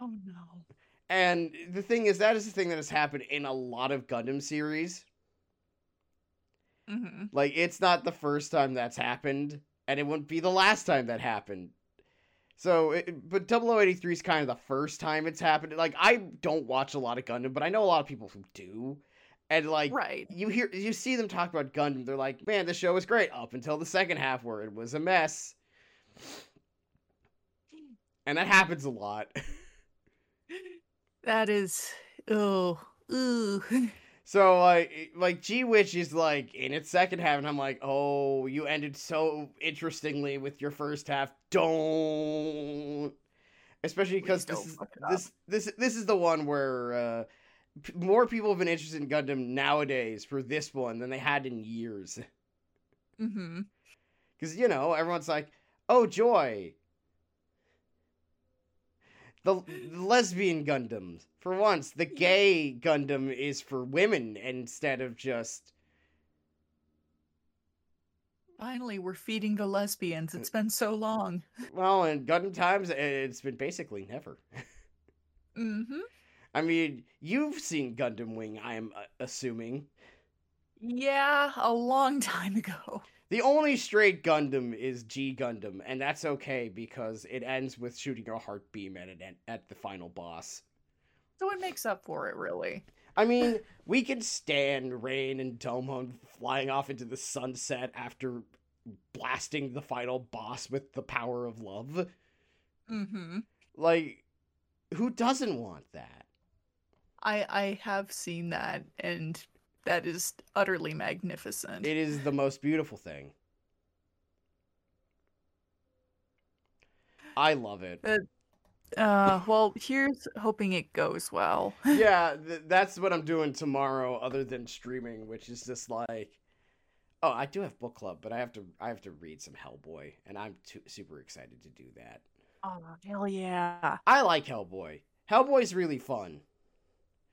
Oh no. And the thing is, that is the thing that has happened in a lot of Gundam series. Mm-hmm. Like, it's not the first time that's happened, and it wouldn't be the last time that happened. So, it, but 0083 is kind of the first time it's happened. Like, I don't watch a lot of Gundam, but I know a lot of people who do. And like right. you hear you see them talk about Gundam, they're like, man, the show was great up until the second half where it was a mess. And that happens a lot. that is oh ooh. So like like G Witch is like in its second half, and I'm like, oh, you ended so interestingly with your first half. Don't, especially because this is this this this is the one where uh, more people have been interested in Gundam nowadays for this one than they had in years. Mm-hmm. Because, you know, everyone's like, oh, joy. The, lesbian Gundams. For once, the gay Gundam is for women instead of just. Finally, we're feeding the lesbians. It's been so long. Well, in Gundam times, it's been basically never. Mm-hmm. I mean, you've seen Gundam Wing, I am uh, assuming. Yeah, a long time ago. The only straight Gundam is G Gundam, and that's okay because it ends with shooting a heart beam at it at the final boss. So it makes up for it, really. I mean, we can stand Rain and Domon flying off into the sunset after blasting the final boss with the power of love. Mm-hmm. Like, who doesn't want that? I I have seen that, and that is utterly magnificent. It is the most beautiful thing. I love it. Uh, well, here's hoping it goes well. yeah, th- that's what I'm doing tomorrow, other than streaming, which is just like, oh, I do have book club, but I have to I have to read some Hellboy, and I'm too, super excited to do that. Oh hell yeah! I like Hellboy. Hellboy's really fun.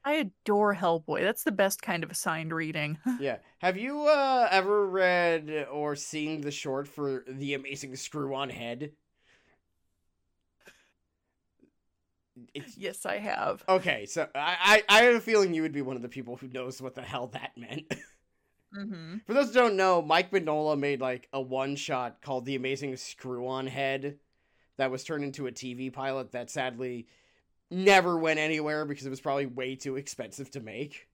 I adore Hellboy. That's the best kind of assigned reading. yeah. Have you uh, ever read or seen the short for The Amazing Screw on Head? It's... Yes, I have. Okay, so I, I, I have a feeling you would be one of the people who knows what the hell that meant. mm-hmm. For those who don't know, Mike Mignola made like a one shot called The Amazing Screw on Head that was turned into a TV pilot that sadly never went anywhere because it was probably way too expensive to make.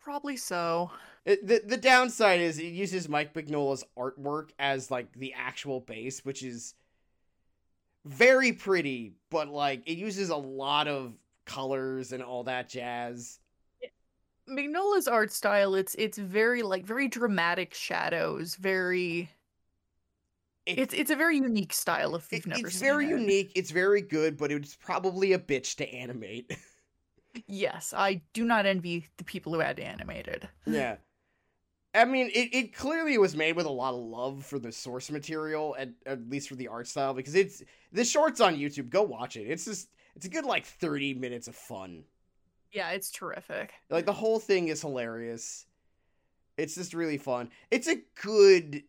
Probably so. It, the the downside is it uses Mike Mignola's artwork as like the actual base, which is very pretty, but like it uses a lot of colors and all that jazz. Mignola's art style, it's it's very like very dramatic shadows, very it, it's it's a very unique style if you've it, never it's very it. unique, it's very good, but it's probably a bitch to animate. yes, I do not envy the people who had to animate it. Yeah. I mean, it, it clearly was made with a lot of love for the source material, at, at least for the art style, because it's the shorts on YouTube. Go watch it. It's just it's a good like thirty minutes of fun. Yeah, it's terrific. Like the whole thing is hilarious. It's just really fun. It's a good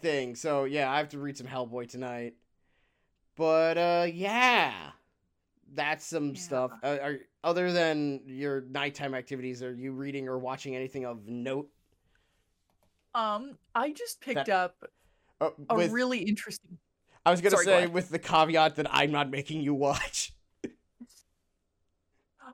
thing. So yeah, I have to read some Hellboy tonight. But uh yeah. That's some Yeah. stuff. Uh, are, other than your nighttime activities, are you reading or watching anything of note? Um, I just picked That- up Uh, a really interesting. I was gonna Sorry, say ahead. with the caveat that I'm not making you watch.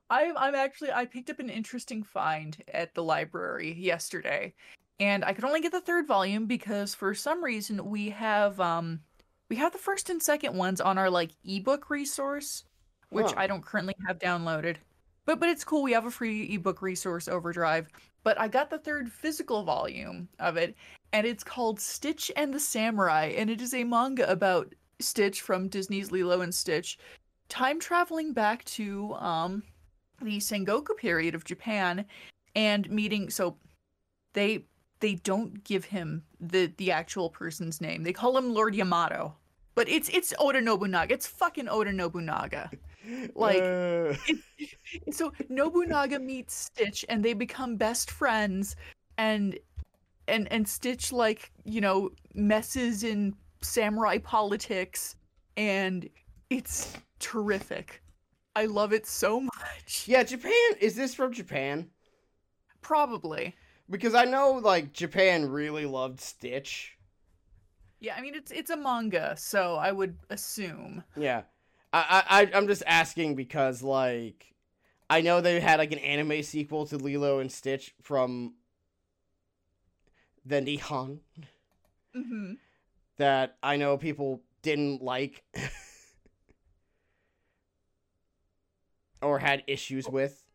I'm I'm actually I picked up an interesting find at the library yesterday, and I could only get the third volume because for some reason we have um we have the first and second ones on our like ebook resource, which Huh. I don't currently have downloaded. But but it's cool. We have a free ebook resource Overdrive. But I got the third physical volume of it, and it's called Stitch and the Samurai, and it is a manga about Stitch from Disney's Lilo and Stitch, time traveling back to um the Sengoku period of Japan and meeting so they they don't give him the the actual person's name. They call him Lord Yamato. But it's it's Oda Nobunaga. It's fucking Oda Nobunaga. Like- Uh, So Nobunaga meets Stitch and they become best friends and and and Stitch like, you know, messes in samurai politics and it's terrific. I love it so much. yeah, Japan. Is this from Japan? Probably. Because I know like Japan really loved Stitch. Yeah, I mean it's it's a manga, so I would assume. Yeah, I I I'm just asking because like I know they had like an anime sequel to Lilo and Stitch from the Nihon hmm that I know people didn't like or had issues with.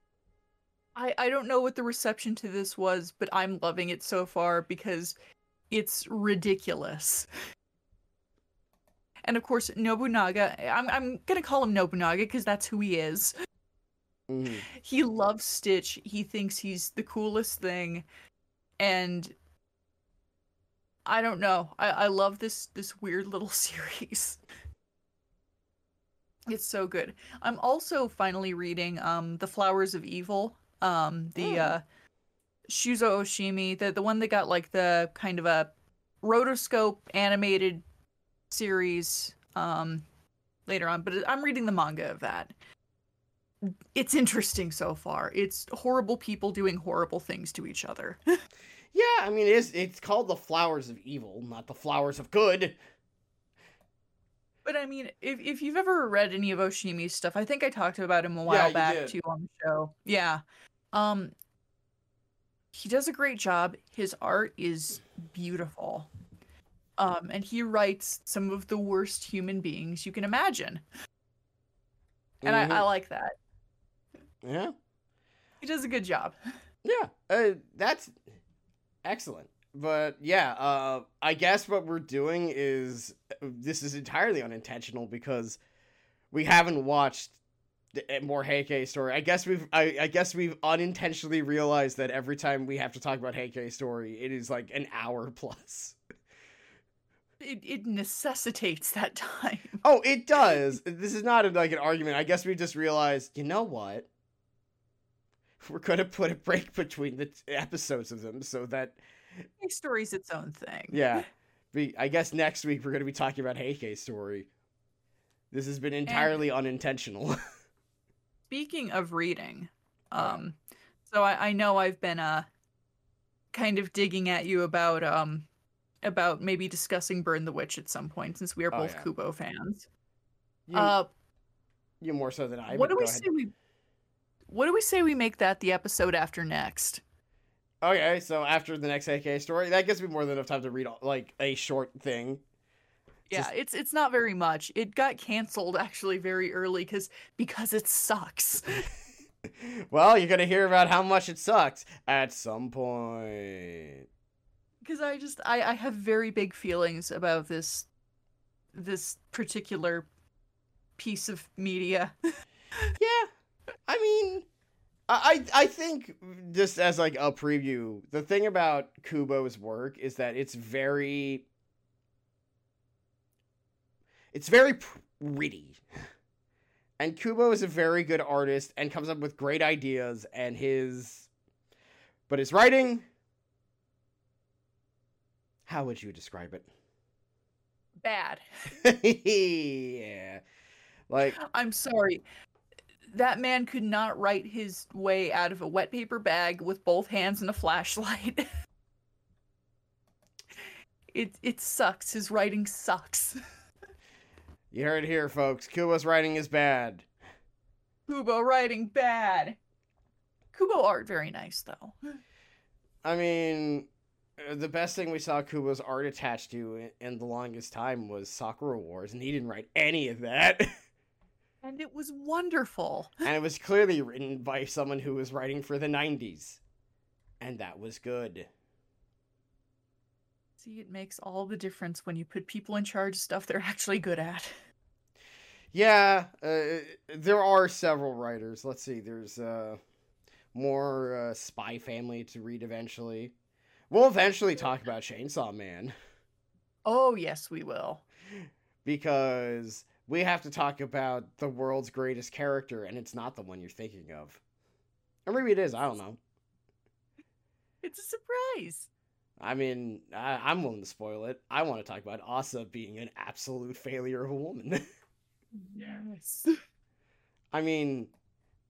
I I don't know what the reception to this was, but I'm loving it so far because it's ridiculous. And of course, Nobunaga, I'm I'm going to call him Nobunaga because that's who he is. Mhm. He loves Stitch. He thinks he's the coolest thing. And I don't know. I, I love this this weird little series. It's so good. I'm also finally reading um The Flowers of Evil. Um the Oh. uh Shuzo Oshimi, the the one that got like the kind of a rotoscope animated series um later on, but I'm reading the manga of that. It's interesting so far. It's horrible people doing horrible things to each other. Yeah, I mean, it's it's called the Flowers of Evil, not the Flowers of Good. But I mean, if if you've ever read any of Oshimi's stuff, I think I talked about him a while you back too on the show. Yeah. Um he does a great job. His art is beautiful. Um and he writes some of the worst human beings you can imagine. And I, I Mhm. like that. yeah, He does a good job. yeah, uh, that's excellent. But yeah, uh, I guess what we're doing is this is entirely unintentional because we haven't watched the uh, more Heike story. I guess we've I, I guess we've unintentionally realized that every time we have to talk about Heike story, it is like an hour plus. It it necessitates that time. Oh, it does. This is not a, like an argument. I guess we just realized, you know what? We're gonna put a break between the t- episodes of them so that His story's its own thing. yeah. We I guess next week we're gonna be talking about Heike's story. This has been entirely unintentional. Speaking of reading, um, so I, I know I've been uh kind of digging at you about um about maybe discussing Burn the Witch at some point since we are Oh, both yeah. Kubo fans. you, uh, you more so than I. what do we ahead. say we what do we say we make that the episode after next? Okay, so after the next Heike story, that gives me more than enough time to read like a short thing. Yeah, Just- it's it's not very much. It got canceled actually very early because because it sucks. well, you're gonna hear about how much it sucks at some point. because I just I, I have very big feelings about this this particular piece of media. Yeah, I mean, I I I think just as like a preview, the thing about Kubo's work is that it's very, it's very pretty, and Kubo is a very good artist and comes up with great ideas, and his, but his writing. How would you describe it? Bad. yeah, like I'm sorry. That man could not write his way out of a wet paper bag with both hands and a flashlight. it it sucks. His writing sucks. you heard it here, folks. Kubo's writing is bad. Kubo writing bad. Kubo art very nice though. I mean, the best thing we saw Kubo's art attached to in, in the longest time was Sakura Wars, and he didn't write any of that. And it was wonderful. and it was clearly written by someone who was writing for the 90s. And that was good. See, it makes all the difference when you put people in charge of stuff they're actually good at. Yeah, uh, there are several writers. Let's see, there's uh, more uh, Spy Family to read eventually. We'll eventually talk about Chainsaw Man. Oh, yes, we will. because we have to talk about the world's greatest character, and it's not the one you're thinking of. Or maybe it is, I don't know. It's a surprise. I mean, I, I'm willing to spoil it. I want to talk about Asa being an absolute failure of a woman. Yes. I mean,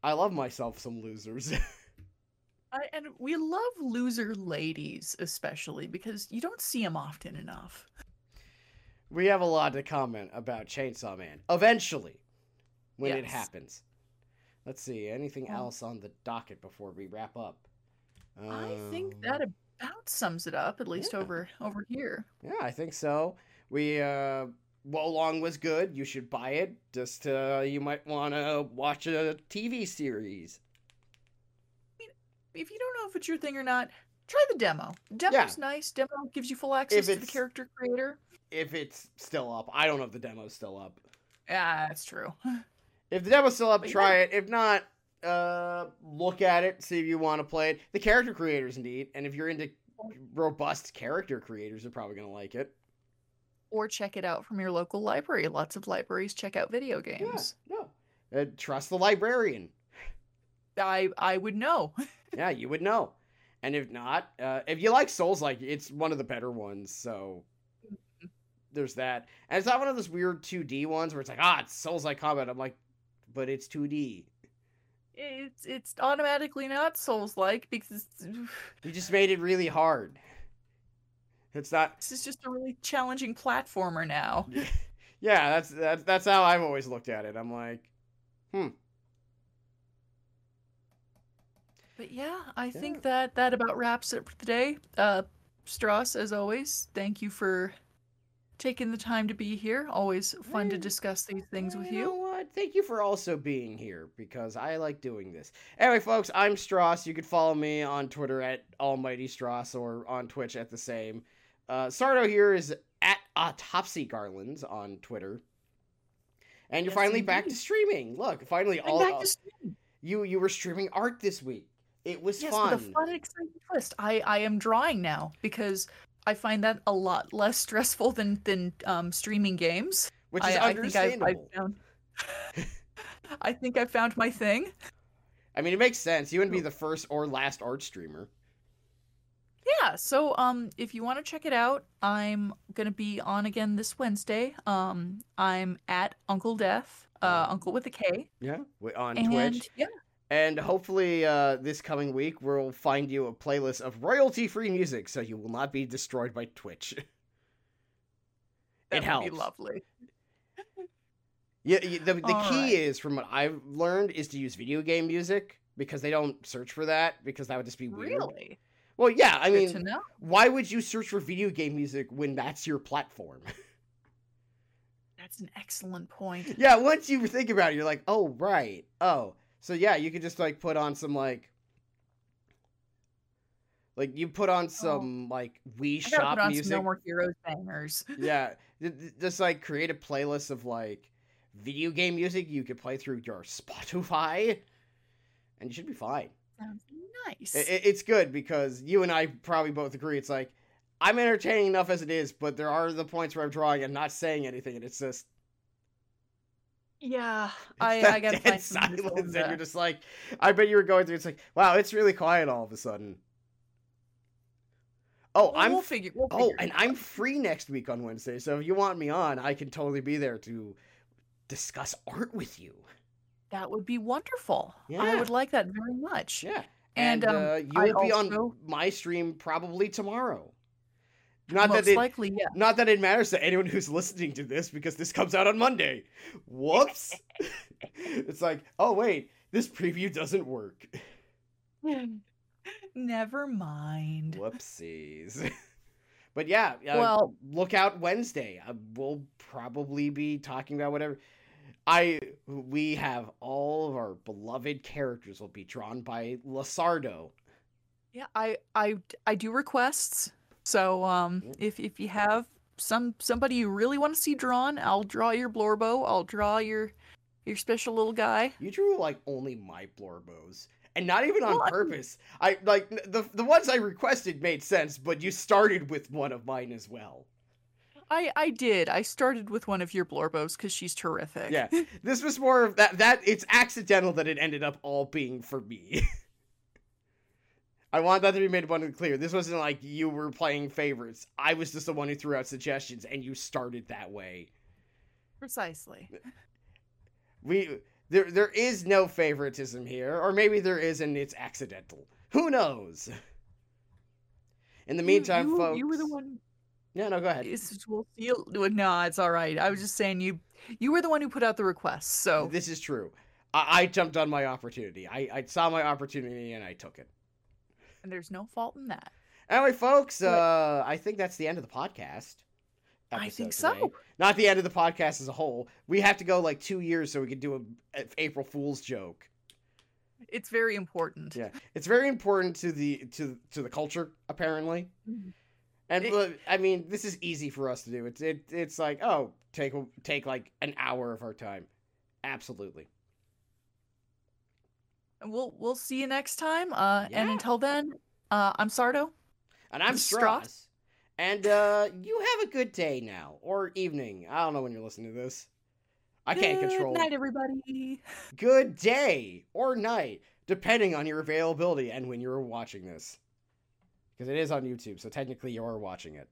I love myself some losers. I, and we love loser ladies, especially because you don't see them often enough. we have a lot to comment about Chainsaw Man. Eventually, when it happens. Let's see, anything Well- else on the docket before we wrap up? I think Um, that about sums it up, at least yeah. over over here. Yeah, I think so. We uh Wo Long was good. You should buy it. Just uh you might want to watch a TV series. If you don't know if it's your thing or not, try the demo. Demo's nice. Demo gives you full access to the character creator. If it's still up. I don't know if the demo's still up. Yeah, that's true. If the demo's still up, But try it. If not, uh look at it, see if you want to play it. The character creators indeed. And if you're into robust character creators are probably gonna like it. Or check it out from your local library. Lots of libraries check out video games. Yeah, no. Uh, trust the librarian. I I would know. yeah, you would know. And if not, uh, if you like Souls, like it's one of the better ones. So there's that. And it's not one of those weird 2D ones where it's like, ah, it's Souls like combat. I'm like, but it's 2D. It's it's automatically not Souls like because you just made it really hard. It's not. This is just a really challenging platformer now. yeah, that's that's that's how I've always looked at it. I'm like, hmm. But yeah, I yeah. think that that about wraps it for today. Uh, Stross, as always, thank you for taking the time to be here. Always fun to discuss these things with you. you. Know what? Thank you for also being here because I like doing this. Anyway, folks, I'm Stross. You can follow me on Twitter at Almighty Stross or on Twitch at the same. Uh, Sardo here is at Autopsy Garlands on Twitter. And you're yes, finally indeed. back to streaming. Look, finally, I'm all back to you you were streaming art this week. It was yes, fun. With a fun, exciting twist. I I am drawing now because I find that a lot less stressful than than um, streaming games. Which is I, understandable. I think I, I found. I think I found my thing. I mean, it makes sense. You wouldn't be the first or last art streamer. Yeah, so um, if you want to check it out, I'm gonna be on again this Wednesday. Um, I'm at Uncle Death, uh, Uncle with a K. Yeah, on and, Twitch. Yeah, and hopefully, uh, this coming week, we'll find you a playlist of royalty free music so you will not be destroyed by Twitch. That it helps. Be lovely. yeah, the, the key right. is, from what I've learned, is to use video game music because they don't search for that because that would just be weird. Really? Well, yeah, I Good mean, why would you search for video game music when that's your platform? That's an excellent point. Yeah, once you think about it, you're like, oh, right. Oh, so yeah, you could just like put on some like like you put on oh. some oh. like Wii Shop music. no more Heroes bangers. yeah, just like create a playlist of like video game music you could play through your Spotify, and you should be fine. Sounds nice. It, it's good because you and I probably both agree. It's like I'm entertaining enough as it is, but there are the points where I'm drawing and not saying anything, and it's just yeah, I, I gotta find silence, and you're just like, I bet you were going through. It's like, wow, it's really quiet all of a sudden. Oh, well, I'm we'll figure. We'll oh, and I'm free next week on Wednesday, so if you want me on, I can totally be there to discuss art with you. That would be wonderful. Yeah. I would like that very much. Yeah, and, and um, uh, you will be also... on my stream probably tomorrow. Not Most that it, likely, yeah. Not that it matters to anyone who's listening to this because this comes out on Monday. Whoops. it's like, oh wait, this preview doesn't work. Never mind. Whoopsies. but yeah, uh, well, look out Wednesday. Uh, we'll probably be talking about whatever. I we have all of our beloved characters will be drawn by Lasardo. Yeah, I I I do requests. So um, if if you have some somebody you really want to see drawn, I'll draw your Blorbo. I'll draw your your special little guy. You drew like only my Blorbos. And not even on purpose. I like the the ones I requested made sense, but you started with one of mine as well. I I did. I started with one of your Blorbos because she's terrific. Yeah, this was more of that. That it's accidental that it ended up all being for me. I want that to be made abundantly clear. This wasn't like you were playing favorites. I was just the one who threw out suggestions, and you started that way. Precisely. We there there is no favoritism here, or maybe there is, and it's accidental. Who knows? In the meantime, you, you, folks, you were the one. No, no, go ahead. We'll see. No, it's all right. I was just saying you you were the one who put out the request. So this is true. I, I jumped on my opportunity. I, I saw my opportunity and I took it and there's no fault in that. Anyway, folks, uh, I think that's the end of the podcast. I think so. Today. Not the end of the podcast as a whole. We have to go like two years so we can do a, a April Fool's joke. It's very important. Yeah, it's very important to the to to the culture apparently. And it, I mean, this is easy for us to do. It's it, it's like, oh, take take like an hour of our time. Absolutely. And we'll we'll see you next time. Uh, yeah. and until then, uh, I'm Sardo. And I'm Stross. And uh, you have a good day now or evening. I don't know when you're listening to this. I can't control. Good night, everybody. Good day or night, depending on your availability and when you're watching this because it is on YouTube, so technically you are watching it.